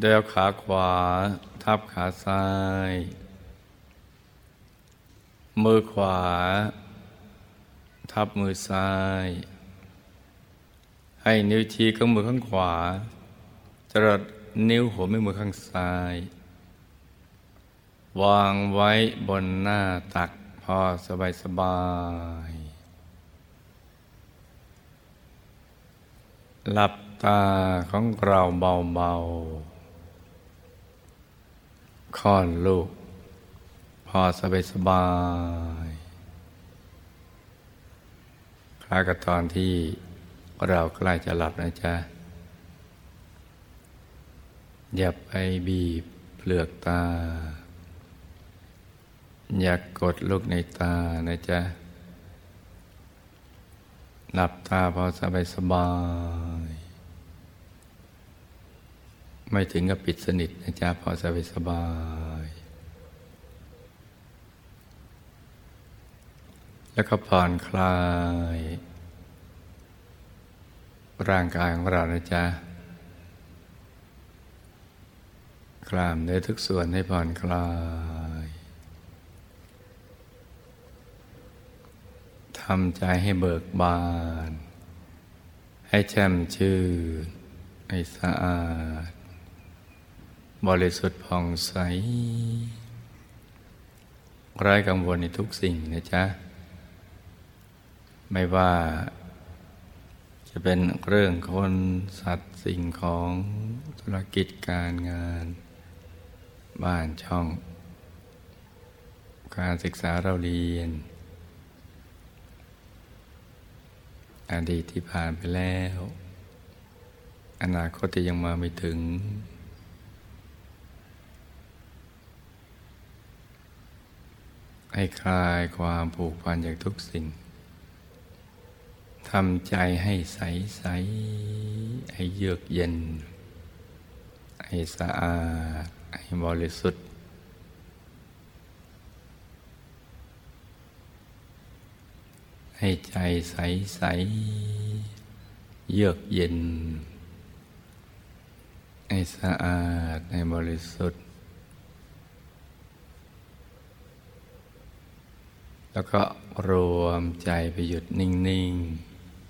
โดยเอาขาขวาทับขาซ้าย มือขวา ทับมือซ้าย ให้นิ้วชี้ข้างมือข้างขวาจรดนิ้วหัวแม่มือข้างซ้าย วางไว้บนหน้าตักพอสบายสบายหลับตาของเราเบาๆ ค่อนลูก พอสบายสบายคล้ายกับตอนที่เราใกล้จะหลับนะจ๊ะ อย่าไปบีบเปลือกตา อย่ากกดลูกในตานะจ๊ะ หลับตาพอสบายสบาย ไม่ถึงกับปิดสนิทนะจ๊ะพอสบายสบายแล้วก็ผ่อนคลาย ร่างกายของเรานะจ๊ะกล้ามเนื้อทุกส่วนให้ผ่อนคลายทำใจให้เบิกบาน ให้แช่มชื่นให้สะอาด บริสุทธิ์ผ่องใสไร้กังวลในทุกสิ่งนะจ๊ะ ไม่ว่าจะเป็นเรื่องคนสัตว์สิ่งของธุรกิจการงาน บ้านช่อง การศึกษาเราเรียน อดีตที่ผ่านไปแล้ว อนาคตที่ยังมาไม่ถึง ให้คลายความผูกพันจากทุกสิ่งทำใจให้ใสใสให้เยือกเย็น ให้สะอาด ให้บริสุทธิ์ ให้ใจใสใสเยือกเย็น ให้สะอาด ให้บริสุทธิ์ แล้วก็รวมใจไปหยุดนิ่ง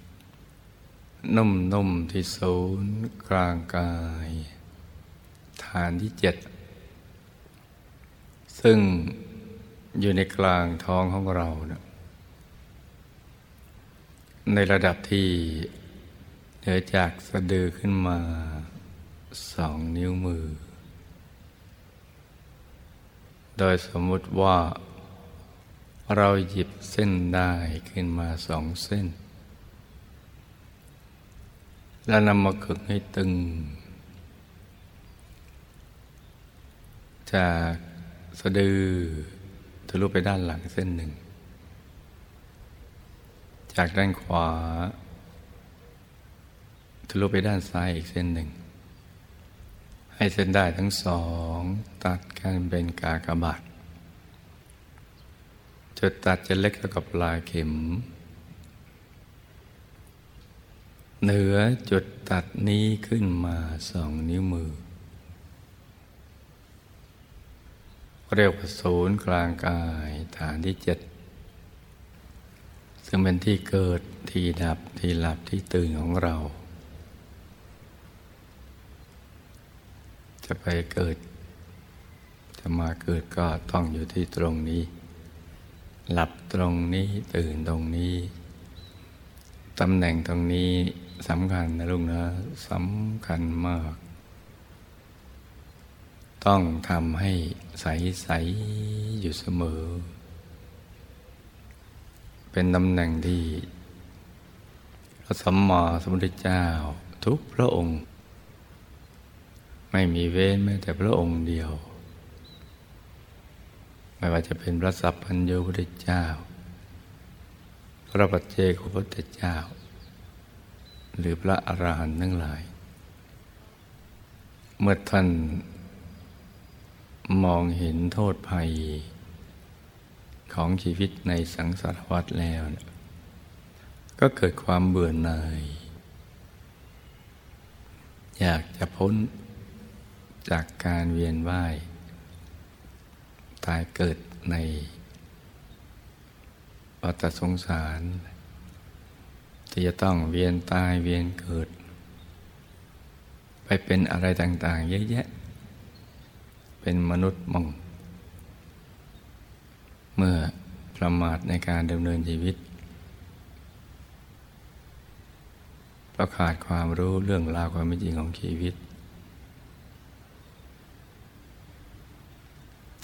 ๆ นุ่ม ๆ ที่ศูนย์กลางกาย ฐานที่เจ็ด ซึ่งอยู่ในกลางท้องของเรานะในระดับที่เหนือจากสะดือขึ้นมาสองนิ้วมือ โดยสมมุติว่า เราหยิบเส้นได้ขึ้นมาสองเส้น แล้วนำมาขึงให้ตึง จากสะดือทะลุไปด้านหลังเส้นหนึ่ง จากด้านขวาทะลุไปด้านซ้ายอีกเส้นหนึ่ง ให้เส้นได้ทั้งสอง ตัดกันเป็นกากบาท จุดตัดจะเล็กเท่ากับปลายเข็ม เหนือจุดตัดนี้ขึ้นมาสองนิ้วมือ เรียกว่าศูนย์กลางกายฐานที่เจ็ดซึ่งเป็นที่เกิดที่ดับที่หลับที่ตื่นของเรา จะไปเกิด จะมาเกิดก็ต้องอยู่ที่ตรงนี้ หลับตรงนี้ตื่นตรงนี้ตำแหน่งตรงนี้สำคัญนะลุงนะสำคัญมาก ต้องทำให้ใสๆอยู่เสมอ เป็นตำแหน่งที่พระสัมมาสัมพุทธเจ้าทุกพระองค์ ไม่มีเว้นแม้แต่พระองค์เดียว ไม่ว่าจะเป็นพระสัพพัญญูพุทธเจ้า พระปัจเจกพุทธเจ้า หรือพระอรหันต์ทั้งหลาย เมื่อท่านมองเห็นโทษภัยของชีวิตในสังสารวัฏแล้ว ก็เกิดความเบื่อหน่าย อยากจะพ้นจากการเวียนว่าย ตายเกิดในวัฏสงสาร ที่จะต้องเวียนตายเวียนเกิด ไปเป็นอะไรต่าง ๆ เยอะแยะ เป็นมนุษย์มองเมื่อประมาทในการดำเนินชีวิตเพราะขาดความรู้เรื่องราวความจริงของชีวิต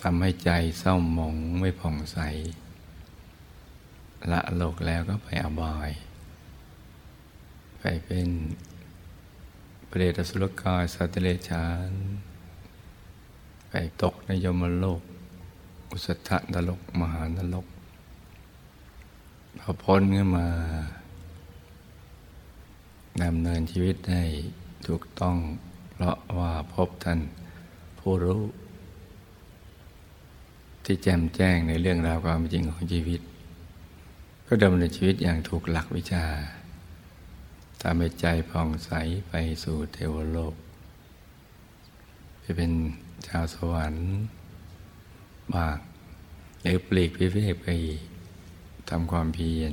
ทำให้ใจเศร้าหมองไม่ผ่องใส ละโลกแล้วก็ไปอบาย ไปเป็นเปรตสุรกายสัตว์เลชานไปตกในยมโลก อุสธนรก มหานรกพอพ้นขึ้นมาดำเนินชีวิตได้ถูกต้อง เพราะว่าพบท่านผู้รู้ ที่แจ่มแจ้งในเรื่องราวความจริงของชีวิต ก็ดำเนินชีวิตอย่างถูกหลักวิชาทำให้ใจผ่องใสไปสู่เทวโลก ไปเป็นชาวสวรรค์บางหรือปลีกพิเวกไปทำความเพียร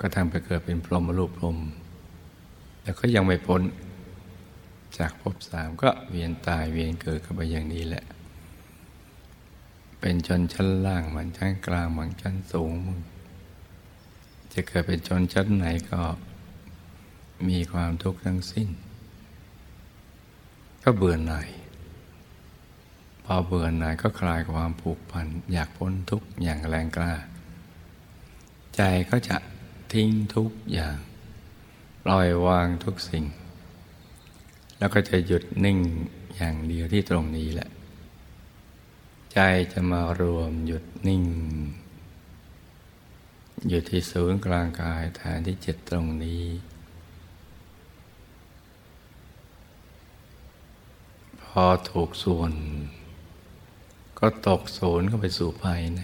ก็ทำไปเกิดเป็นพรหมรูปพรหมแล้วก็ยังไม่พ้น จากภพสามก็เวียนตายเวียนเกิดกันไปอย่างนี้แหละ เป็นชนชั้นล่างเหมันชั้นกลางเหมันชั้นสูงมึงจะเกิดเป็นชนชั้นไหนก็มีความทุกข์ทั้งสิ้น ก็เบื่อหน่ายพอเบื่อหน่ายก็คลายความผูกพัน อยากพ้นทุกข์อย่างแรงกล้า ใจก็จะทิ้งทุกอย่าง ปล่อยวางทุกสิ่ง แล้วก็จะหยุดนิ่งอย่างเดียวที่ตรงนี้แหละ ใจจะมารวมหยุดนิ่ง อยู่ที่ศูนย์กลางกายฐานที่เจ็ดตรงนี้ พอถูกส่วน ก็ตกศูนย์เข้าไปสู่ภายใน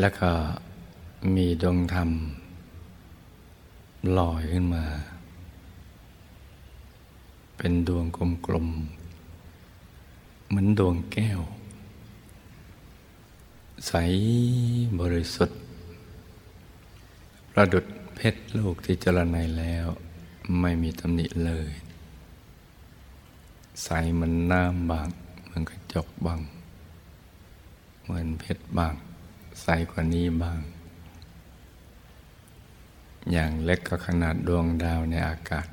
แล้วก็มีดวงธรรม ลอยขึ้นมา เป็นดวงกลมๆ เหมือนดวงแก้ว ใสบริสุทธิ์ ประดุดเพชรลูกที่เจรไนแล้ว ไม่มีตำหนิเลย ใสเหมือนน้ำบางเหมือนกระจกบาง เหมือนเพชรบาง ใสกว่านี้บาง อย่างเล็กก็ขนาดดวงดาวในอากาศ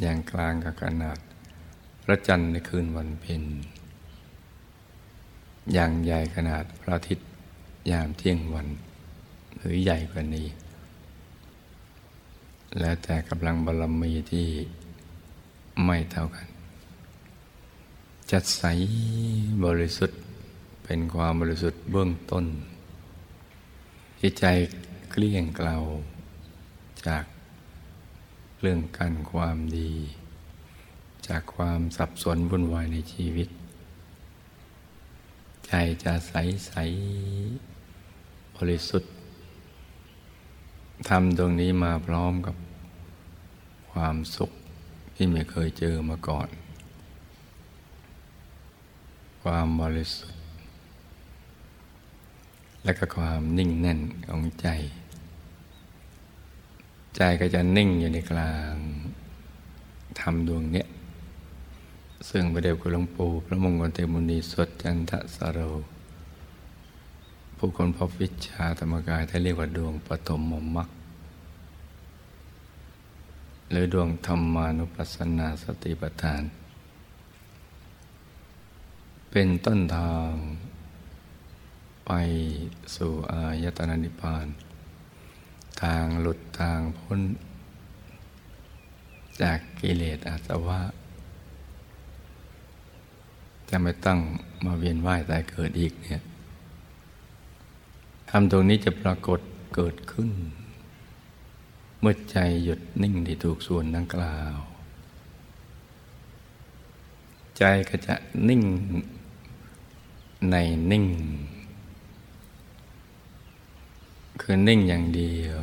อย่างกลางก็ขนาดพระจันทร์ในคืนวันเพ็ญ อย่างใหญ่ขนาดพระอาทิตย์ยามเที่ยงวัน หรือใหญ่กว่านี้ แล้วแต่กำลังบารมีที่ไม่เท่ากัน จัดใสบริสุทธิ์เป็นความบริสุทธิ์เบื้องต้นที่ใจ เกลี้ยงเกลาจากเรื่องกันความดี จากความสับสนวุ่นวายในชีวิต ใจจะใสใสบริสุทธิ์ทำตรงนี้มาพร้อมกับความสุขที่ไม่เคยเจอมาก่อน ความบริสุทธิ์ และก็ความนิ่งแน่นของใจ ใจก็จะนิ่งอยู่ในกลางทำดวงเนี้ยซึ่งพระเดชคุณหลวงปู่พระมงคลเทมุนีสดจันทสโร ผู้คนพบวิชาธรรมกายที่เรียกว่าดวงปฐมมมรรคหรือดวงธรรมานุปัสสนาสติปัฏฐาน เป็นต้นทาง ไปสู่อายตนะนิพพาน ทางหลุดทางพ้น จากกิเลสอาสวะ จะไม่ต้องมาเวียนว่ายตายเกิดอีกเนี่ยทำตรงนี้จะปรากฏเกิดขึ้น เมื่อใจหยุดนิ่งที่ถูกส่วนดังกล่าว ใจก็จะนิ่งในนิ่ง คือนิ่งอย่างเดียว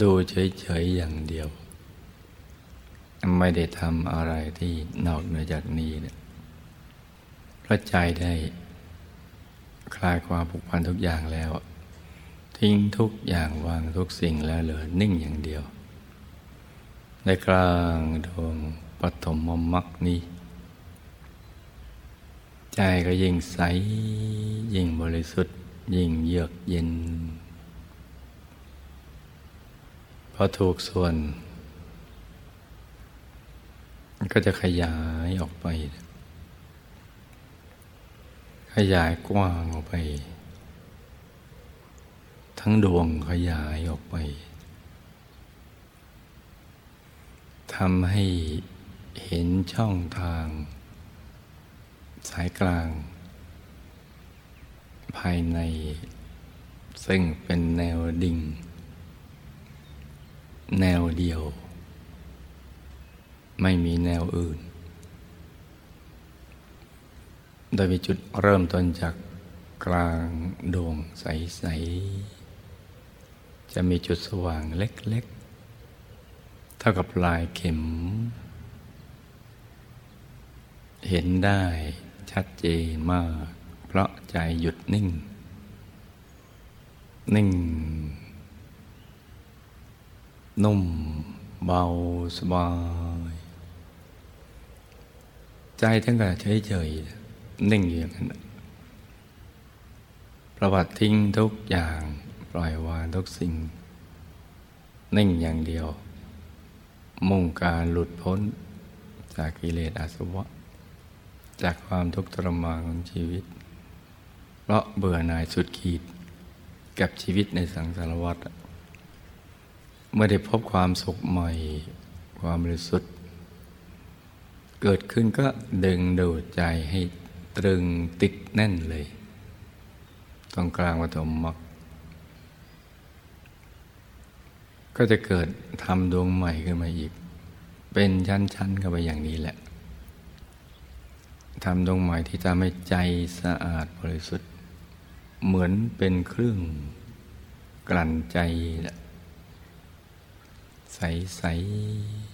ดูเฉยๆอย่างเดียว ไม่ได้ทำอะไรที่นอกเหนือจากนี้เนี่ยพระใจได้ คลายความผูกพันทุกอย่างแล้ว ทิ้งทุกอย่างวางทุกสิ่งแล้วเหลือนิ่งอย่างเดียว ในกลางดวงปฐมมรรคนี้ ใจก็ยิ่งใสยิ่งบริสุทธิ์ ยิ่งเยือกเย็น พอถูกส่วน ก็จะขยายออกไป ขยายกว้างออกไป ทั้งดวงขยายออกไปทำให้เห็นช่องทาง สายกลาง ภายใน ซึ่งเป็นแนวดิ่ง แนวเดียว ไม่มีแนวอื่น โดยมีจุดเริ่มต้นจากกลางดวงใส ๆ จะมีจุดสว่างเล็ก ๆ เท่ากับลายเข็ม เห็นได้ชัดเจนมาก เพราะใจหยุดนิ่ง นิ่ง นุ่ม เบาสบาย ใจทั้งกระเฉยๆนิ่งอยู่อย่างนั้นประวัติทิ้งทุกอย่างปล่อยวางทุกสิ่ง นิ่งอย่างเดียว มุ่งการหลุดพ้นจากกิเลสอาสวะ จากความทุกข์ทรมานของชีวิต เพราะเบื่อหน่ายสุดขีดกับชีวิตในสังสารวัฏเมื่อได้พบความสุขใหม่ ความบริสุทธิ์ เกิดขึ้นก็ดึงดูดใจให้ตรึงติดแน่นเลย ตรงกลางปฐมมรรคก็จะเกิดทำดวงใหม่ขึ้นมาอีก เป็นชั้นๆเข้าไปอย่างนี้แหละทำดวงใหม่ที่ทำให้ใจสะอาดบริสุทธิ์ เหมือนเป็นเครื่องกลั่นใจใส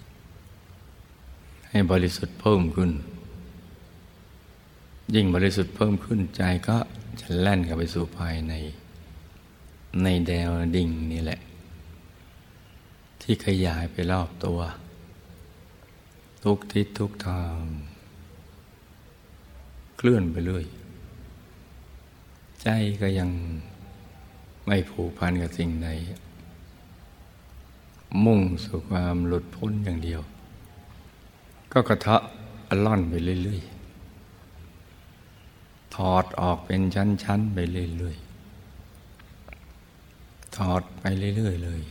ๆให้บริสุทธิ์เพิ่มขึ้น ยิ่งบริสุทธิ์เพิ่มขึ้นใจก็จะแล่นเข้าไปสู่ภายใน ในแดวดิ่งนี่แหละ ที่ขยายไปรอบตัว ทุกทิศทุกทาง เคลื่อนไปเรื่อย ใจก็ยังไม่ผูกพันกับสิ่งใดมุ่งสู่ความหลุดพ้นอย่างเดียว ก็กระทะล่อนไปเรื่อยๆถอดออกเป็นชั้นๆไปเรื่อยๆถอดไปเรื่อยๆเลย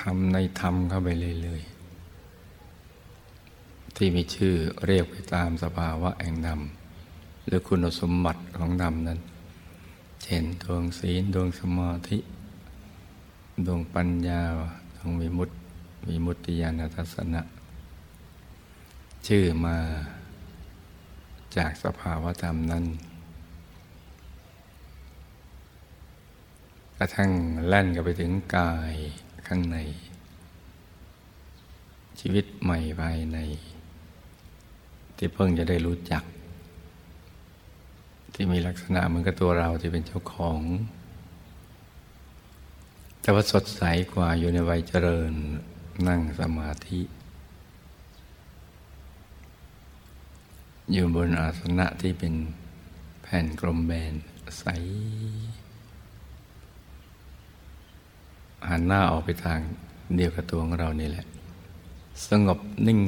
ทำในธรรมเข้าไปเรื่อยๆที่มีชื่อเรียกไปตามสภาวะแห่งนำ หรือคุณสมบัติของนำนั้น เช่นดวงศีลดวงสมาธิ ดวงปัญญาดวงวิมุตติวิมุตติญาณทัศนะ ชื่อมาจากสภาวธรรมนั้นกระทั่งแล่นกันไปถึงกายข้างใน ชีวิตใหม่ภายใน ที่เพิ่งจะได้รู้จัก ที่มีลักษณะเหมือนกับตัวเราที่เป็นเจ้าของ แต่ว่าสดใสกว่าอยู่ในวัยเจริญนั่งสมาธิ อยู่บนอาสนะที่เป็นแผ่นกลมแบนใสหันหน้าออกไปทางเดียวกับตัวของเรานี่แหละ สงบนิ่ง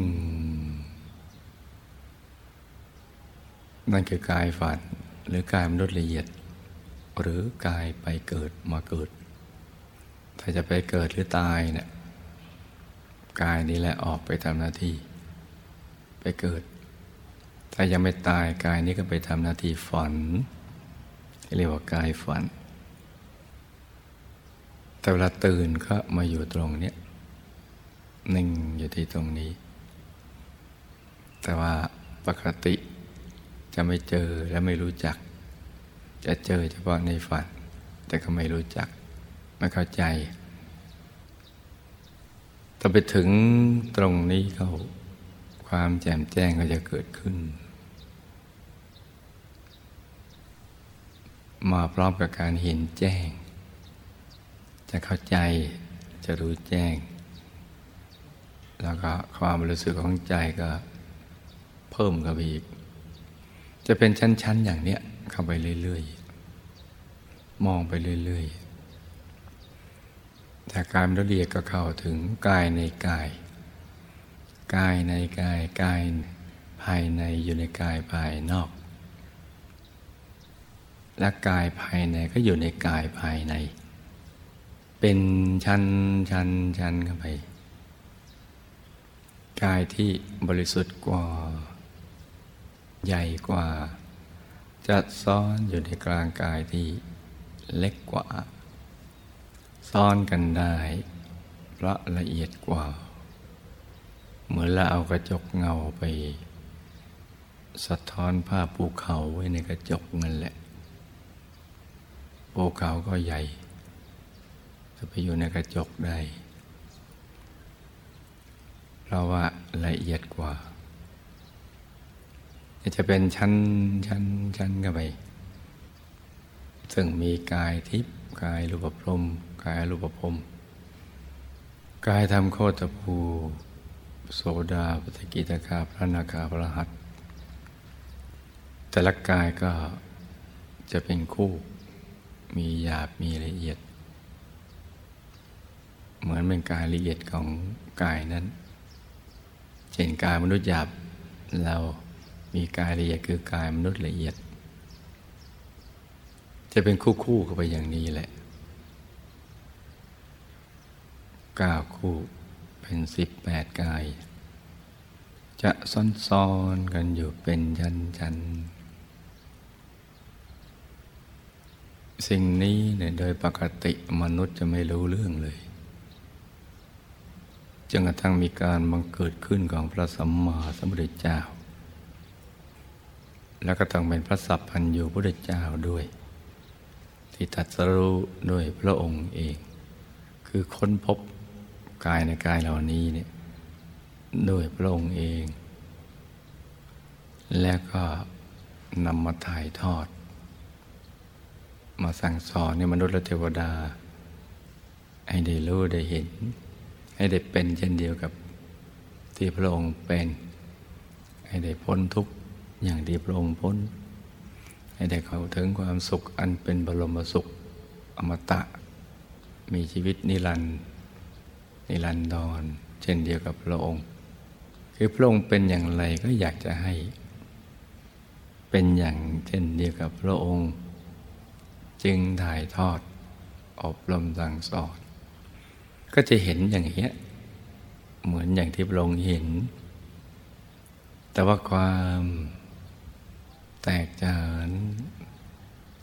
นั่นคือกายฝัน หรือกายมนุษย์ละเอียด หรือกายไปเกิดมาเกิด ถ้าจะไปเกิดหรือตายเนะี่ยกายนี้แหละออกไปทำหน้าที่ ไปเกิด ถ้ายังไม่ตายกายนี้ก็ไปทำหน้าที่ฝันเรียกว่ากายฝัน แต่เวลาตื่นก็มาอยู่ตรงนี้นิ่งอยู่ที่ตรงนี้ แต่ว่าปกติ จะไม่เจอและไม่รู้จัก จะเจอเฉพาะในฝัน แต่ก็ไม่รู้จัก ไม่เข้าใจถ้าไปถึงตรงนี้เขาความแจ่มแจ้งก็จะเกิดขึ้น มาพร้อมกับการเห็นแจ้ง จะเข้าใจจะรู้แจ้ง แล้วก็ความรู้สึกของใจก็เพิ่มกับอีก จะเป็นชั้น ๆ อย่างเนี้ยเข้าไปเรื่อย ๆ มองไปเรื่อยๆแต่กายมันละเอียดก็เข้าถึงกายในกาย กายในกายกายภายในอยู่ในกายภายนอก และกายภายในก็อยู่ในกายภายใน เป็นชั้นชั้นชั้นเข้าไป กายที่บริสุทธิ์กว่า ใหญ่กว่า จะซ้อนอยู่ในกลางกายที่เล็กกว่าซ้อนกันได้เพราะละเอียดกว่า เหมือนเราเอากระจกเงาไป สะท้อนภาพภูเขาไว้ในกระจกนั่นแหละภูเขาก็ใหญ่จะไปอยู่ในกระจกได้ เพราะว่าละเอียดกว่า จะเป็นชั้นชั้นชั้นกันไปซึ่งมีกายทิพย์กายรูปพรมกายรูปภพกายทำโคตภูโสดาปฏิกิตกาพระนาคาพระหัตแต่ละกายก็จะเป็นคู่ มีหยาบมีละเอียด เหมือนเป็นกายละเอียดของกายนั้นเช่นกายมนุษย์หยาบเรา มีกายละเอียดคือกายมนุษย์ละเอียด จะเป็นคู่คู่เข้าไปอย่างนี้แหละเก้าคู่เป็นสิบแปดกาย จะซ้อนๆกันอยู่เป็นชั้นสิ่งนี้เนี่ยโดยปกติมนุษย์จะไม่รู้เรื่องเลยจนกระทั่งมีการบังเกิดขึ้นของพระสัมมาสัมพุทธเจ้า แล้วก็ต้องเป็นพระสัพพันยูพุทธเจ้าด้วย ที่ตัดสรู้ด้วยพระองค์เอง คือค้นพบกายในกายเหล่านี้เนี่ยด้วยพระองค์เอง แล้วก็นำมาถ่ายทอด มาสั่งสอนในมนุษย์และเทวดา ให้ได้รู้ได้เห็น ให้ได้เป็นเช่นเดียวกับที่พระองค์เป็น ให้ได้พ้นทุกข์ อย่างที่พระองค์พ้น ให้ได้เข้าถึงความสุขอันเป็นบรมสุขอมตะ มีชีวิตนิรันดร์นิรันดร เช่นเดียวกับพระองค์ คือพระองค์เป็นอย่างไรก็อยากจะให้ เป็นอย่างเช่นเดียวกับพระองค์ จึงถ่ายทอดอบรมสั่งสอนก็จะเห็นอย่างเงี้ยเหมือนอย่างที่พระองค์เห็น แต่ว่าความ แตกจาน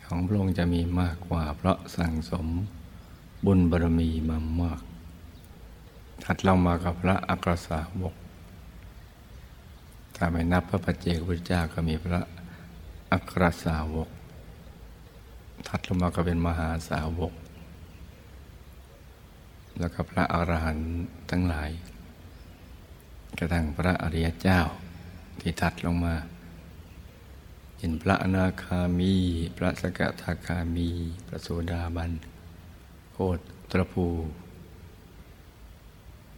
ของพระองค์จะมีมากกว่า เพราะสั่งสมบุญบารมีมามาก ถัดลงมากับพระอักรสาวก ถ้าไม่นับพระปัจเจกพุทธเจ้าก็มีพระอักรสาวก ถัดลงมาก็เป็นมหาสาวก แล้วก็พระอรหันต์ทั้งหลาย กระทั่งพระอริยเจ้าที่ถัดลงมา เห็นพระอนาคามี พระสกทาคามี พระโสดาบันโคตรภู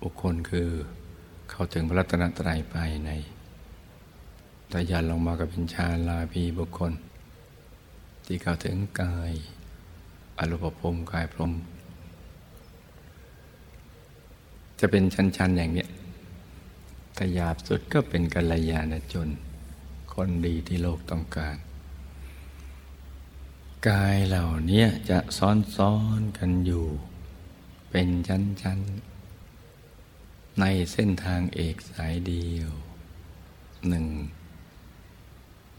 บุคคลคือเข้าถึงพระรัตนตรัยภายในตยันลงมากับเป็นชาลาภีบุคคล ที่เข้าถึงกายอรูปภพกายพรม จะเป็นชั้นๆอย่างเนี้ยแต่หยาบสุดก็เป็นกัลยาณจน คนดีที่โลกต้องการ กายเหล่านี้จะซ้อนๆกันอยู่ เป็นชั้นๆ ในเส้นทางเอกสายเดียวหนึ่ง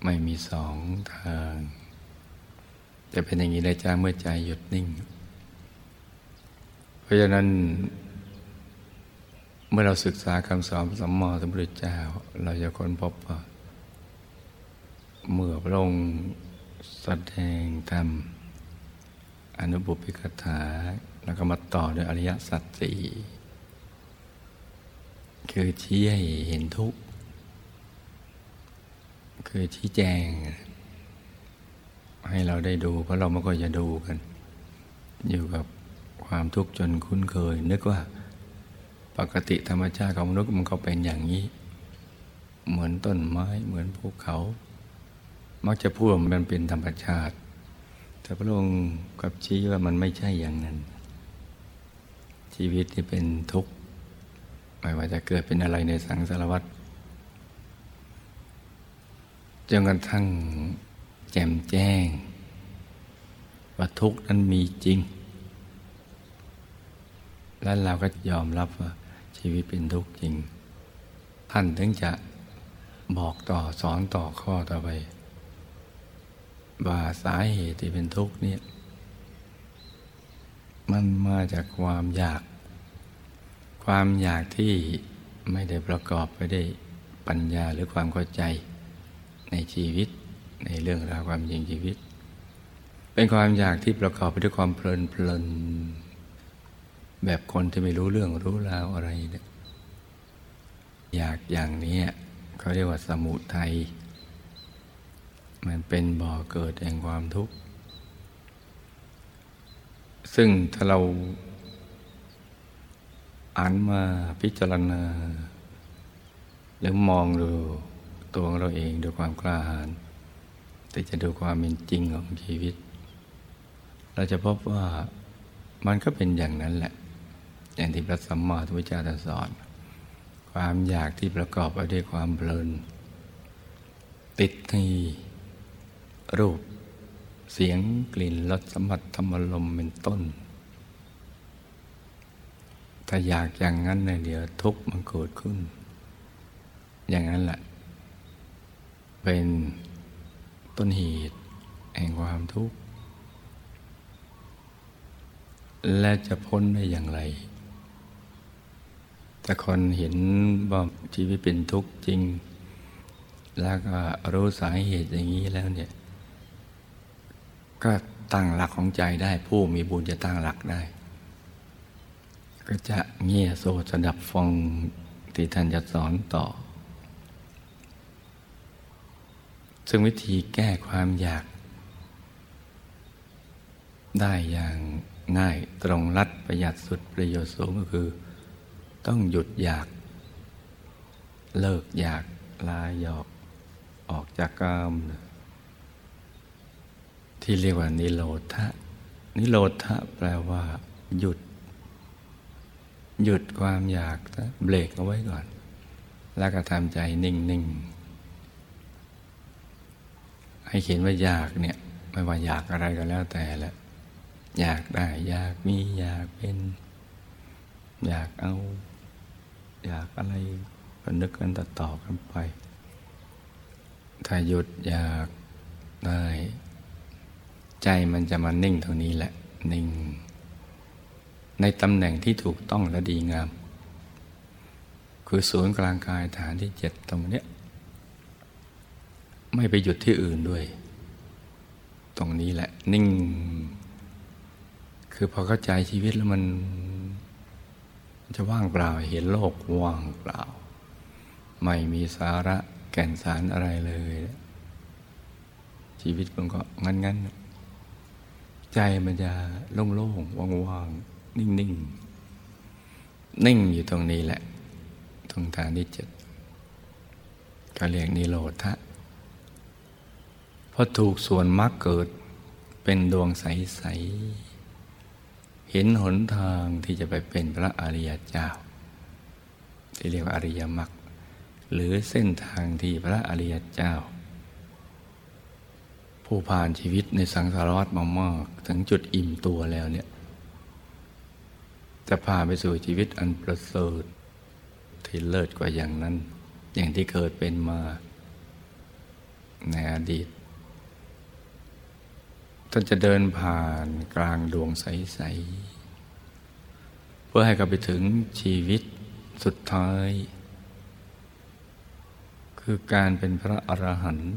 ไม่มีสองทาง จะเป็นอย่างนี้ได้จ้าเมื่อใจหยุดนิ่ง เพราะฉะนั้น เมื่อเราศึกษาคำสอนสัมมาสัมพุทธเจ้า เราจะค้นพบว่า เมื่อพระองค์แสดงธรรม อนุบุพิกถา แล้วก็มาต่อด้วยอริยสัจสี่คือชี้ให้เห็นทุกข์ คือชี้แจง ให้เราได้ดูเพราะเราไม่ก็จะดูกัน อยู่กับความทุกข์จนคุ้นเคย นึกว่าปกติธรรมชาติของมนุษย์มันก็เป็นอย่างนี้ เหมือนต้นไม้เหมือนภูเขา มักจะพูดว่ามันเป็นธรรมชาติ แต่พระองค์กับชี้ว่ามันไม่ใช่อย่างนั้น ชีวิตที่เป็นทุกข์ไม่ว่าจะเกิดเป็นอะไรในสังสารวัฏจนกระทั่งแจ่มแจ้ง ว่าทุกข์นั้นมีจริง แล้วเราก็ยอมรับว่าชีวิตเป็นทุกข์จริง ท่านถึงจะบอกต่อสอนต่อข้อต่อไป ว่าสาเหตุที่เป็นทุกข์เนี่ย มันมาจากความอยาก ความอยากที่ไม่ได้ประกอบไปได้วยปัญญาหรือความเข้าใจในชีวิตในเรื่องราวความจริงชีวิต เป็นความอยากที่ประกอบไปด้วยความเพลินเพลินแบบคนที่ไม่รู้เรื่องรู้ราวอะไรเนี่ยอยากอย่างนี้เขาเรียกว่าสมุทัย มันเป็นบ่อเกิดแห่งความทุกข์ ซึ่งถ้าเราอ่านมาพิจารณา หรือมองดูตัวเราเองด้วยความกล้าหาญแต่จะดูความเป็นจริงของชีวิต เราจะพบว่ามันก็เป็นอย่างนั้นแหละ อย่างที่พระสัมมาสัมพุทธเจ้าสอน ความอยากที่ประกอบไปด้วยความเพลิน ติดใน รูป เสียงกลิ่นรสสัมผัสธรรมลมเป็นต้น ถ้าอยากอย่างนั้นเนี่ยเดี๋ยวทุกข์มันเกิดขึ้น อย่างนั้นแหละ เป็นต้นเหตุแห่งความทุกข์ และจะพ้นได้อย่างไรแต่คนเห็นว่าชีวิตเป็นทุกข์จริง แล้วก็รู้สาเหตุอย่างนี้แล้วเนี่ย ก็ตั้งหลักของใจได้ผู้มีบุญจะตั้งหลักได้ ก็จะเงี่ยโสสดับฟังที่ท่านจะสอนต่อ ซึ่งวิธีแก้ความอยาก ได้อย่างง่ายตรงรัดประหยัดสุดประโยชน์สูงก็คือ ต้องหยุดอยาก เลิกอยากลาหยอกออกจากกาม ที่เรียกว่านิโรธะนิโรธะแปลว่า หยุด หยุดความอยากเบรกเอาไว้ก่อน แล้วก็ทำใจนิ่ง ๆ ให้เห็นว่าอยากเนี่ย ไม่ว่าอยากอะไรก็แล้วแต่แหละอยากได้ อยากมีอยากเป็น อยากเอา อยากอะไรก็นึกกันต่อต่อกันไป ถ้าหยุดอยากได้ ใจมันจะมานิ่งเท่านี้แหละ นิ่ง ในตำแหน่งที่ถูกต้องและดีงาม คือศูนย์กลางกายฐานที่เจ็ดตรงนี้ไม่ไปหยุดที่อื่นด้วย ตรงนี้แหละ นิ่ง คือพอเข้าใจชีวิตแล้วมันจะว่างเปล่าเห็นโลกว่างเปล่า ไม่มีสาระแก่นสารอะไรเลย ชีวิตมันก็งั้นๆ ใจมันจะโล่งๆว่างๆ นิ่งนิ่งนิ่งอยู่ตรงนี้แหละ ตรงฐานที่เจ็ดก็เรียกนิโรธะพอถูกส่วนมรรคเกิดเป็นดวงใส ๆ เห็นหนทางที่จะไปเป็นพระอริยเจ้า ที่เรียกว่าอริยมรรคหรือเส้นทางที่พระอริยเจ้า ผู้ผ่านชีวิตในสังสารวัฏมามากถึงจุดอิ่มตัวแล้วเนี่ย จะพาไปสู่ชีวิตอันประเสริฐที่เลิศกว่าอย่างนั้น อย่างที่เคยเป็นมาในอดีตท่านจะเดินผ่านกลางดวงใส ๆ เพื่อให้กับไปถึงชีวิตสุดท้าย คือการเป็นพระอรหันต์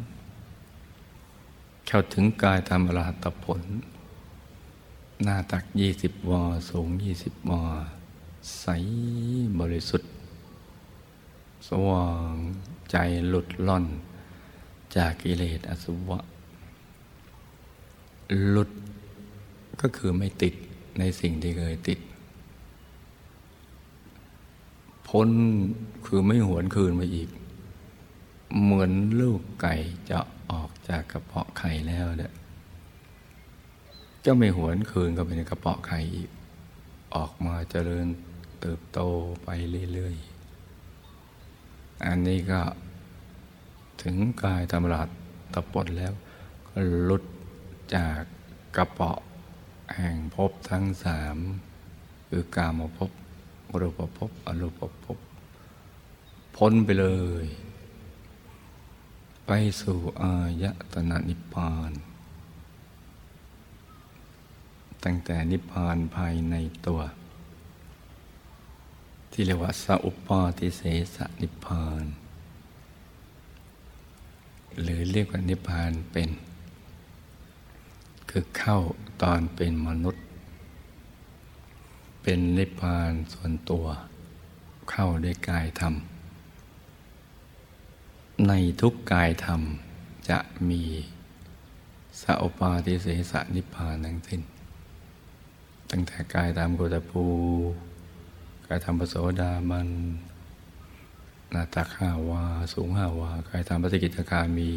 เข้าถึงกายธรรมอรหัตผล หน้าตักยี่สิบวาสูงยี่สิบวาใสบริสุทธิ์ สว่างใจหลุดล่อน จากกิเลสอสุวะ หลุดก็คือไม่ติดในสิ่งที่เคยติด พ้นคือไม่หวนคืนมาอีก เหมือนลูกไก่จะ ออกจากกระเพาะไข่แล้วเนี่ยจะไม่หวนคืนก็ไปในกระเพาะไข่อีก ออกมาเจริญเติบโตไปเรื่อยๆ อันนี้ก็ถึงกายธรรมรัตตะปดแล้วก็หลุดจากกระเปาะแห่งภพทั้งสามคือกามภพรูปภพอรูปภพพ้นไปเลย ไปสู่อายตนะนิพพาน ตั้งแต่นิพพานภายในตัว ที่เรียกว่าสัพปาติเสสนิพพาน หรือเรียกว่านิพพานเป็น คือเข้าตอนเป็นมนุษย์ เป็นนิพพานส่วนตัว เข้าด้วยกายธรรม ในทุกกายธรรมจะมีสัพปาติเสสนิพพานทั้งสิ้น ตั้งแต่กายธรรมโกตภูกายธรรมปโสดามันนาตักห้าวา สูงห้าวา กายธรรมปฏิกิจคามี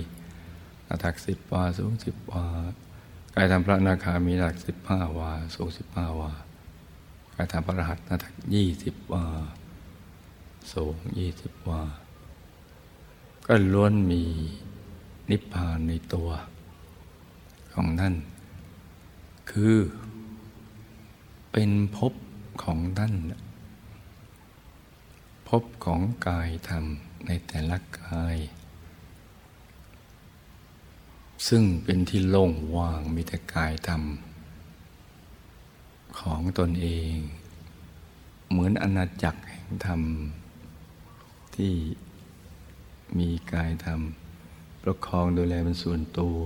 นาตักสิบวา สูงสิบวา กายธรรมพระนาคามีหลักสิบห้าวา สูงสิบห้าวา กายธรรมพระรหัสนาทักยี่สิบวา สูงยี่สิบวา ก็ล้วนมีนิพพานในตัวของท่าน คือ เป็นภพของท่านภพของกายธรรมในแต่ละกาย ซึ่งเป็นที่โล่งว่างมีแต่กายธรรม ของตนเอง เหมือนอาณาจักรแห่งธรรมที่ มีกายธรรม ประคองดูแลเป็นส่วนตัว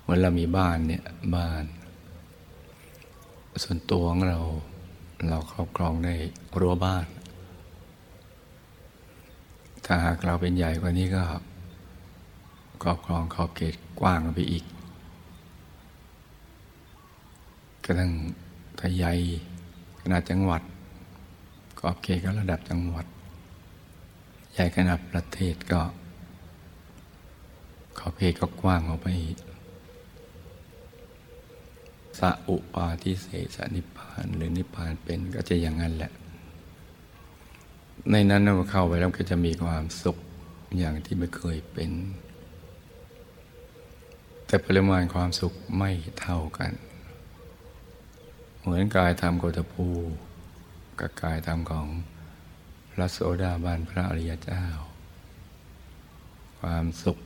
เหมือนเรามีบ้านเนี่ยบ้าน ส่วนตัวของเราเราครอบครองได้รั้วบ้าน ถ้าหากเราเป็นใหญ่กว่านี้ก็ครอบครองขอบเขตกว้างไปอีกกระทั่งทยายขนาดจังหวัดขอบเขตก็ระดับจังหวัด ใหญ่ขนาดประเทศก็ ขอบเขตก็กว้างออกไปสัอุปาทิเสสนิพานหรือนิพานเป็นก็จะอย่างนั้นแหละ ในนั้นเราเข้าไปแล้วก็จะมีความสุขอย่างที่ไม่เคยเป็น แต่ปริมาณความสุขไม่เท่ากัน เหมือนกายธรรมโกตภูกับกายธรรมของ ระโสดาบันพระอริยเจ้า ความสุข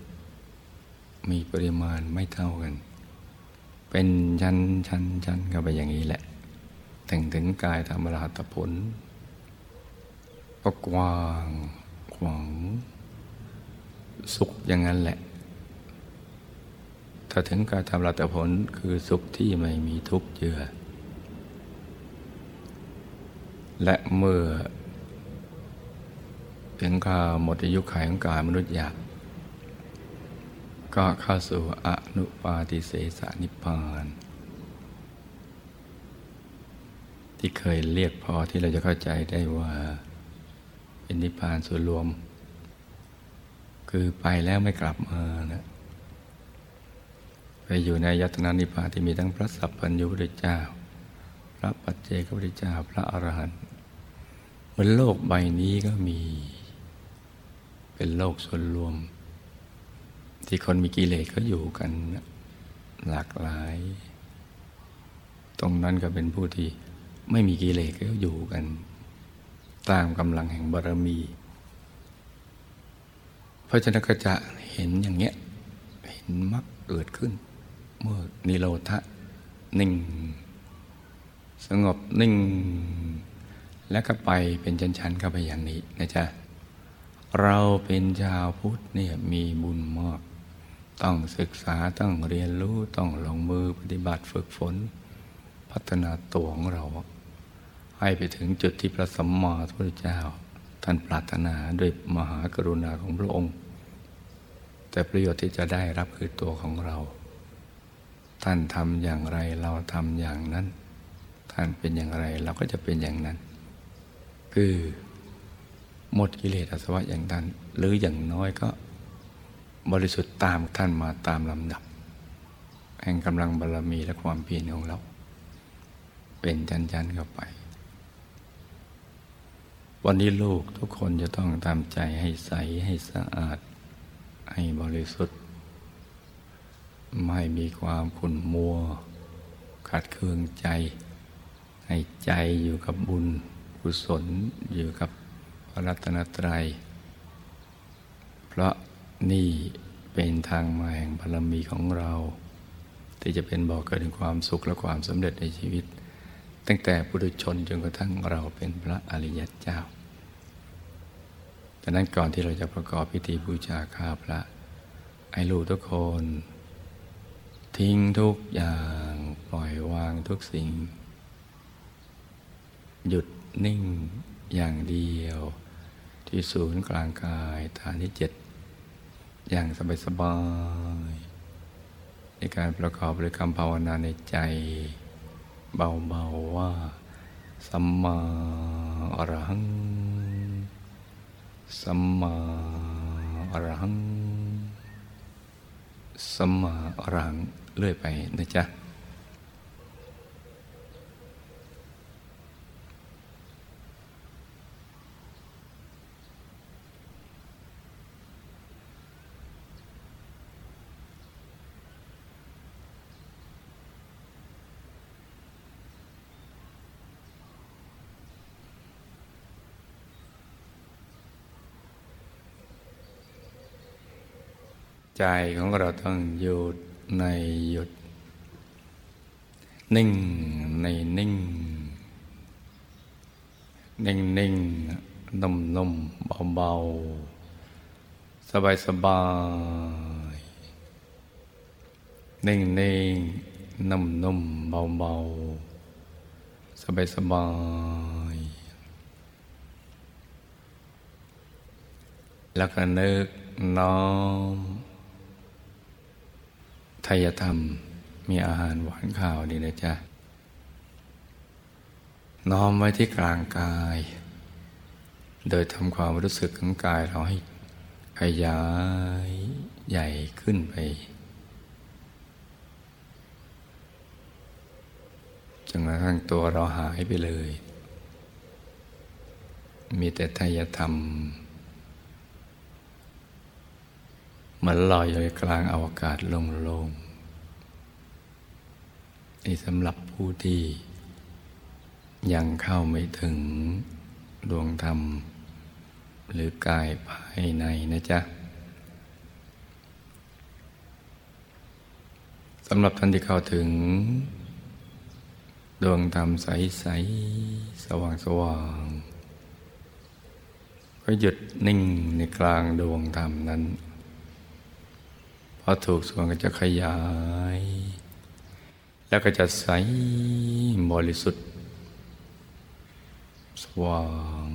มีปริมาณไม่เท่ากัน เป็นชั้นชั้นชั้นกันไปอย่างนี้แหละถึงถึงกายธรรมราตผลก็กว้างขวางสุขอย่างนั้นแหละ ถ้าถึงการทำรัตผลคือสุขที่ไม่มีทุกข์เจือและเมื่อ ถึงข่าวหมดอายุขัยของกายมนุษย์หยาบก็เข้าสู่อนุปาติเสสนิพาน ที่เคยเรียกพอที่เราจะเข้าใจได้ว่า เป็นนิพพานส่วนรวม คือไปแล้วไม่กลับมานะไปอยู่ในยตนานิพพานที่มีทั้งพระสัพพัญญุพุทธเจ้า พระปัจเจกพุทธเจ้าพระอรหันต์บนโลกใบนี้ก็มี เป็นโลกส่วนรวม ที่คนมีกิเลสก็อยู่กันหลากหลาย ตรงนั้นก็เป็นผู้ที่ไม่มีกิเลสก็อยู่กัน ตามกำลังแห่งบารมี เพราะฉะนั้นก็จะเห็นอย่างเงี้ย เห็นมรรคเกิดขึ้น เมื่อนิโรธะนิ่ง สงบนิ่ง แล้วก็ไปเป็นชั้นๆเข้าไปอย่างนี้นะจ๊ะ เราเป็นชาวพุทธเนี่ยมีบุญมาก ต้องศึกษาต้องเรียนรู้ต้องลงมือปฏิบัติฝึกฝน พัฒนาตัวของเรา ให้ไปถึงจุดที่พระสัมมาสัมพุทธเจ้า ท่านปรารถนาด้วยมหากรุณาของพระองค์ แต่ประโยชน์ที่จะได้รับคือตัวของเรา ท่านทำอย่างไรเราทำอย่างนั้น ท่านเป็นอย่างไรเราก็จะเป็นอย่างนั้น คือ หมดกิเลสอาสวะอย่างท่านหรืออย่างน้อยก็ บริสุทธิ์ตามท่านมาตามลำดับ แห่งกำลังบารรมีและความเพียรของเรา เป็นชั้นๆเข้าไป วันนี้ลูกทุกคนจะต้องตามใจให้ใสให้สะอาด ให้บริสุทธิ์ ไม่มีความขุ่นมัวขัดเคืองใจ ให้ใจอยู่กับบุญกุศลอยู่กับ ระรัตนตรัย เพราะนี่เป็นทางมาแห่งบารมีของเรา ที่จะเป็นบ่อกเกิดถึงความสุขและความสำเร็จในชีวิต ตั้งแต่ปุถุชนจนกระทั่งเราเป็นพระอริยเจ้าดังนั้นก่อนที่เราจะประกอบพิธีบูชาข้าพระ ไอ้ลูกทุกคน ทิ้งทุกอย่างปล่อยวางทุกสิ่ง หยุดนิ่งอย่างเดียว ที่ศูนย์กลางกายฐานที่เจ็ดอย่างสบายๆในการประกอบบริกรรมภาวนาในใจ เบาๆว่า สัมมาอรหัง สัมมาอรหัง สัมมาอรหังเรื่อยไปนะจ๊ะ ใจของเราต้องหยุดในหยุด นิ่งในนิ่ง นิ่งนิ่งนุ่มนุ่มเบาเบาสบายสบายนิ่งนิ่งนุ่มนุ่มเบาเบาสบายสบายแล้วก็นึกน้อม ทายธรรม มีอาหารหวานข้าวนี่นะจ๊ะ น้อมไว้ที่กลางกาย โดยทำความรู้สึกของกายเราให้ขยายใหญ่ขึ้นไป จนกระทั่งตัวเราหายไปเลย มีแต่ทายธรรมเห มือนลอยอยู่กลางอวกาศโล่งๆนี่สำหรับผู้ที่ยังเข้าไม่ถึงดวงธรรม หรือกายภายในนะจ๊ะสำหรับท่านที่เข้าถึง ดวงธรรมใสๆสว่างสว่าง ก็หยุดนิ่งในกลางดวงธรรมนั้น พอถูกส่วนก็จะขยาย แล้วก็จะใสบริสุทธิ์ สว่าง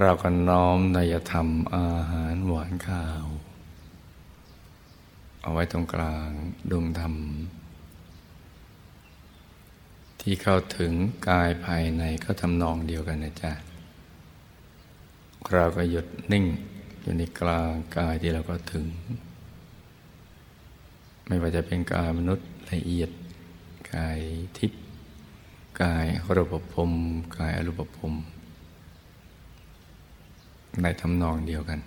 เราก็น้อมนยธรรมอาหารหวานข้าว เอาไว้ตรงกลางดวงธรรม ที่เข้าถึงกายภายในก็ทำนองเดียวกันนะจ๊ะ เราก็หยุดนิ่ง อยู่ในกลางกายที่เราก็ถึง ไม่ว่าจะเป็นกายมนุษย์ละเอียด กายทิพย์กายรูปภพกายอรูปภพในทำนองเดียวกัน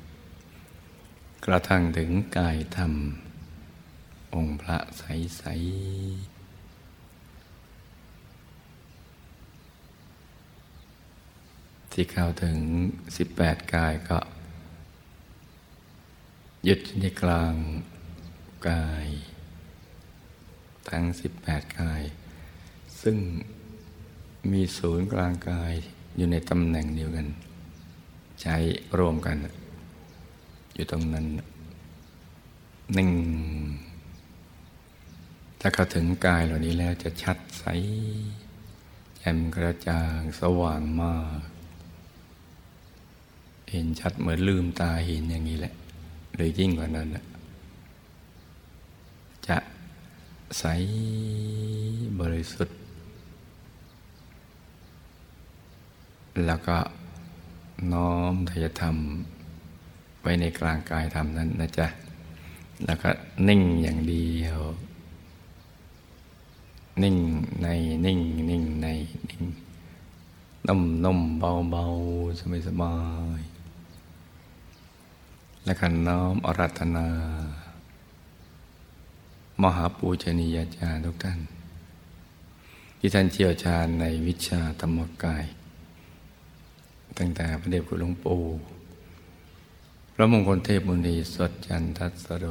กระทั่งถึงกายธรรม องค์พระใสๆที่เข้าถึงสิบแปดกายก็ หยุดในกลางกาย ทั้งสิบแปดกาย ซึ่งมีศูนย์กลางกายอยู่ในตำแหน่งเดียวกัน ใช้รวมกัน อยู่ตรงนั้นหนึ่ง ถ้าเข้าถึงกายเหล่านี้แล้วจะชัดใสแจ่มกระจ่างสว่างมาก เห็นชัดเหมือนลืมตาเห็นอย่างนี้แหละ หรือยิ่งกว่านั้น จะใสบริสุทธิ์ แล้วก็น้อมทยธรรม ไว้ในกลางกายธรรมนั้นนะจ๊ะ แล้วก็นิ่งอย่างเดียว นิ่งในนิ่งนิ่งในนิ่งนุ่มนุ่มเบาเบาสบายสบาย และขันน้อมอรัตนา มหาปูชนียาจารย์ทุกท่าน ที่ท่านเชี่ยวชาญในวิชาธรรมกาย ตั้งแต่พระเดชคุณหลวงปู่พระมงคลเทพมุนีสดจันทัสโร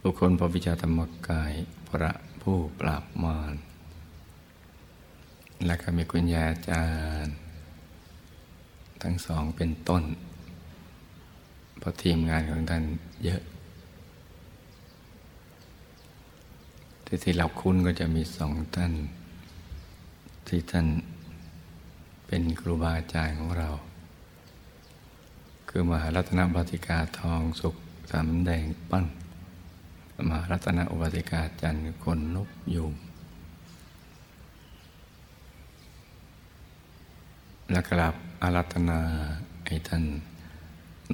บุคคลพระวิชาธรรมกายพระผู้ปราบมารและก็มีคุณยาอาจารย์ ทั้งสองเป็นต้น เพราะทีมงานของท่านเยอะ ที่ที่เราคุ้นก็จะมีสองท่าน ที่ท่านเป็นครูบาอาจารย์ของเรา คือมหารัตนบัติกาทองสุขสำแดงปั้นมหารัตนอุบาสิกาจันทร์คนนกยูงและกราบอารัตนาไอ้ท่าน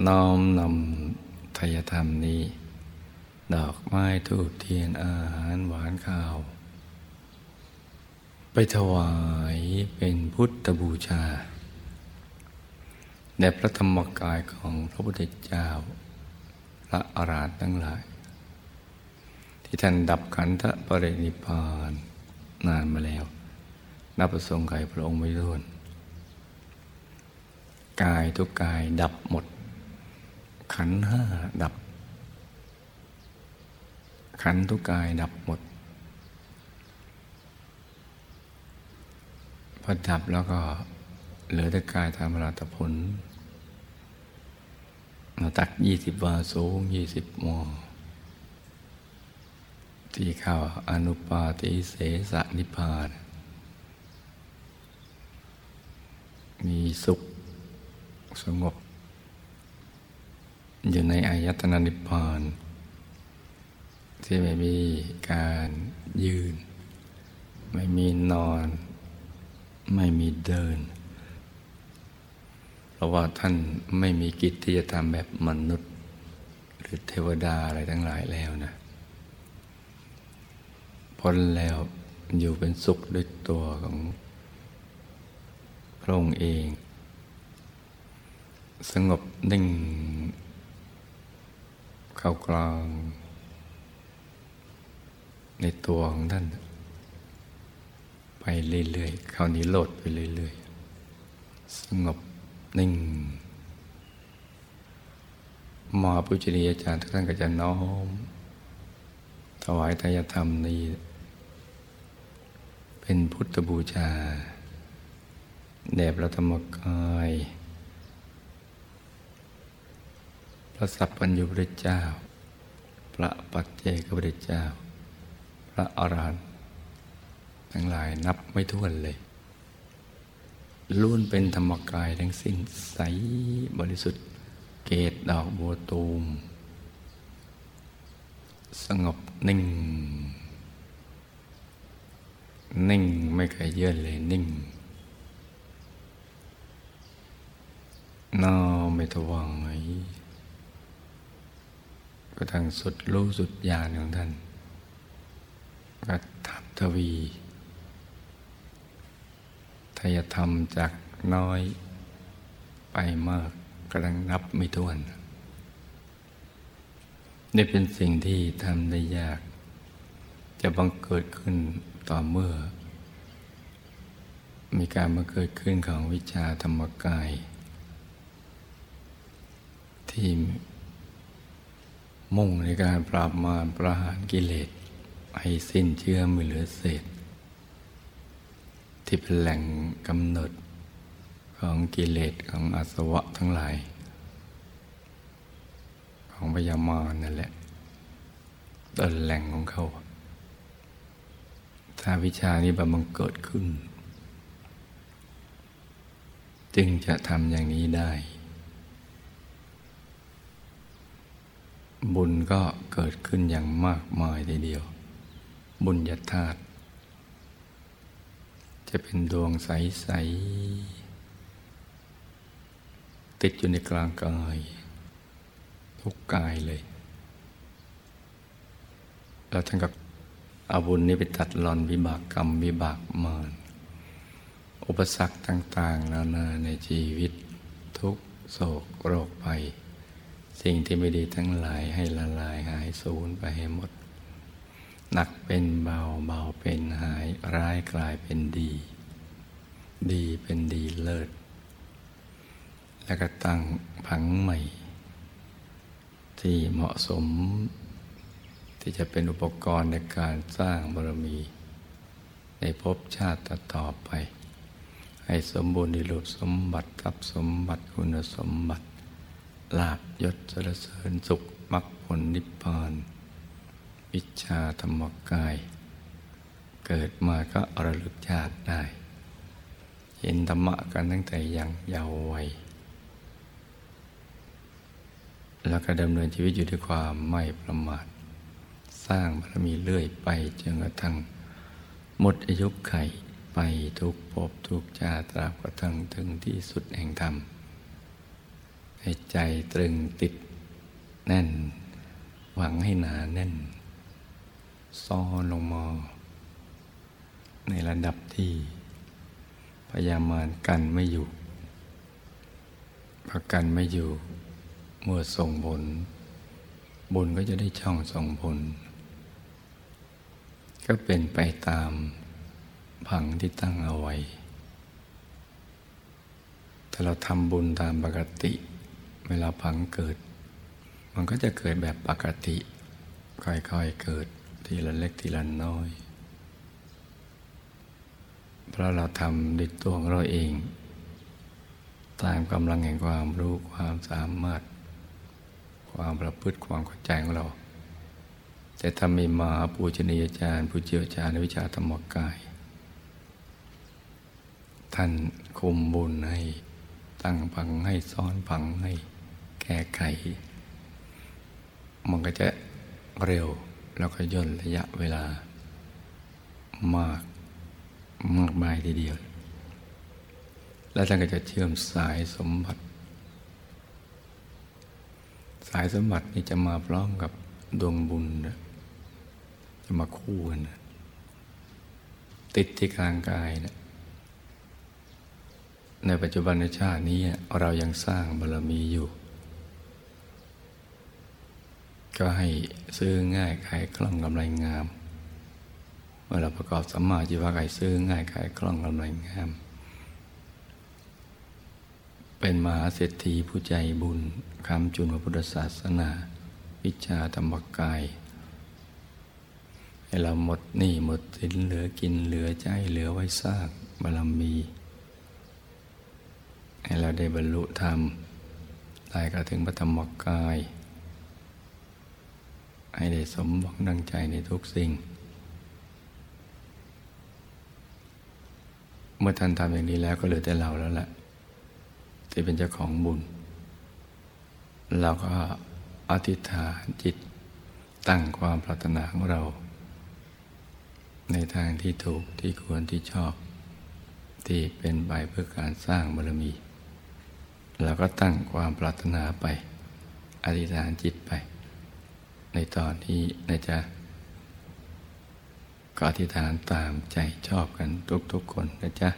น้อมนำทยธรรมนี้ ดอกไม้ทูบเทียนอาหารหวานข้าว ไปถวายเป็นพุทธบูชาในพระธรรมกายของพระพุทธเจ้าพระอรหันต์ทั้งหลาย ที่ท่านดับขันธปรินิพานนานมาแล้ว นับประสงค์ไขพระองค์ไม่ท้วนกายทุกกายดับหมด ขันห้าดับ ขันทุกกายดับหมด พอดับแล้วก็เหลือแต่กายธรรมราตผลตักยี่สิบวาสูงยี่สิบมอที่เข้าอนุปาติเสสนิพานมีสุขสงบ อยู่ในอายตนะนิพพานที่ไม่มีการยืน ไม่มีนอน ไม่มีเดิน เพราะว่าท่านไม่มีกิจที่จะทำแบบมนุษย์ หรือเทวดาอะไรทั้งหลายแล้วนะพ้นแล้วอยู่เป็นสุขด้วยตัวของพระองค์เอง สงบนิ่ง เข้ากลาง ในตัวของท่าน ไปเรื่อยๆเข้านิโรธไปเรื่อยๆ สงบนิ่งมาปุจริยอาจารย์ทุกท่านก็จะน้อม ถวายทายธรรมนี้ เป็นพุทธบูชาแด่พระธรรมกาย พ ระสัพพัญญุพระเจ้า พระปัจเจกพระเจ้า พระอรหันต์ทั้งหลายนับไม่ถ้วนเลยล้วนเป็นธรรมกายทั้งสิ้นใสบริสุทธิ์ เกตดอกบัวตูม สงบนิ่ง นิ่งไม่เคยเยื่อนเลยนิ่งนอไม่ทวงไง ก็ทางสุดรู้สุดญาณของท่านก็ทับทวีทายธรรมจากน้อยไปมากกำลังนับไม่ถ้วน นี่เป็นสิ่งที่ทำได้ยาก จะบังเกิดขึ้นต่อเมื่อ มีการมาเกิดขึ้นของวิชาธรรมกาย ที่ มุ่งในการปราบมารประหารกิเลส ให้สิ้นเชื่อมือเหลือเศษ ที่เป็นแหล่งกำหนดของกิเลสของอาสวะทั้งหลาย ของพยามารนั่นแหละต้นแหล่งของเขา ถ้าวิชานี้บังเกิดขึ้น จึงจะทำอย่างนี้ได้ บุญก็เกิดขึ้นอย่างมากมายทีเดียว บุญญาธาตุจะเป็นดวงใส ๆ ติดอยู่ในกลางกาย ทุกกายเลย แล้วท่านก็เอาบุญนี้ไปตัดรอนวิบากกรรมวิบากมารอุปสรรคต่างๆนานาในชีวิตทุกโศกโรคภัย สิ่งที่ไม่ดีทั้งหลายให้ละลายหายสูญไปให้หมด หนักเป็นเบาเบาเป็นหายร้ายกลายเป็นดี ดีเป็นดีเลิศ แล้วก็ตั้งผังใหม่ ที่เหมาะสม ที่จะเป็นอุปกรณ์ในการสร้างบารมี ในภพชาติต่อไป ให้สมบูรณ์ดีรูปสมบัติทรัพย์สมบัติคุณสมบัติ ลาบยศสรเสริญสุขมรรคผลนิพพานวิชาธรรมกาย เกิดมาก็อรลึกชาติได้ เห็นธรรมะกันตั้งแต่ยังเยาว์วัยแล้วก็ดำเนินชีวิตอยู่ด้วยความไม่ประมาท สร้างบารมีเรื่อยไปจนกระทั่ง หมดอายุไขไปทุกภพทุกชาตราบกระทั่งถึงที่สุดแห่งธรรม ให้ใจตรึงติดแน่น หวังให้หนาแน่นซ้อนลงมาในระดับที่พยามารกันไม่อยู่พอกันไม่อยู่ เมื่อส่งผล บุญก็จะได้ช่องส่งผล ก็เป็นไปตามผังที่ตั้งเอาไว้ ถ้าเราทำบุญตามปกติ เวลาผังเกิด มันก็จะเกิดแบบปกติ ค่อยๆเกิดทีละเล็กทีละน้อย เพราะเราทำด้วยตัวของเราเอง ตามกำลังแห่งความรู้ความสามารถ ความประพฤติความเข้าใจของเรา แต่ถ้ามีมาปูชนียาจารย์ผู้เจียวชาญในวิชาธรรมกาย ท่านคุมบุญให้ตั้งพังให้ซ้อนพังให้ แก้ไข มันก็จะเร็วแล้วก็ย่นระยะเวลามากมากมายทีเดียว แล้วท่านก็จะเชื่อมสายสมบัติ สายสมบัตินี่จะมาพร้อมกับดวงบุญนะจะมาคู่กันนะติดที่กลางกายนะในปัจจุบันชาตินี้เรายังสร้างบารมีอยู่ ก็ให้ซื้อง่ายขายคล่องกำไรงาม เมื่อเราประกอบสัมมาชีวะไก่ซื้อง่ายขายคล่องกำไรงาม เป็นมหาเศรษฐีผู้ใจบุญคำจุนพระพุทธศาสนา วิชาธรรมกาย ให้เราหมดหนี้หมดสินเหลือกินเหลือใจเหลือไว้สร้างบารมี ให้เราได้บรรลุธรรมได้กระถึงพระธรรมกาย ให้ได้สมหวังดังใจในทุกสิ่ง เมื่อท่านทำอย่างนี้แล้วก็เหลือแต่เราแล้วแหละที่เป็นเจ้าของบุญ เราก็อธิษฐานจิตตั้งความปรารถนาของเรา ในทางที่ถูกที่ควรที่ชอบ ที่เป็นไปเพื่อการสร้างบารมีเราก็ตั้งความปรารถนาไป อธิษฐานจิตไป ในตอนนี้นะจ๊ะก็อธิษฐานตามใจชอบกันทุกๆคนนะจ๊ะ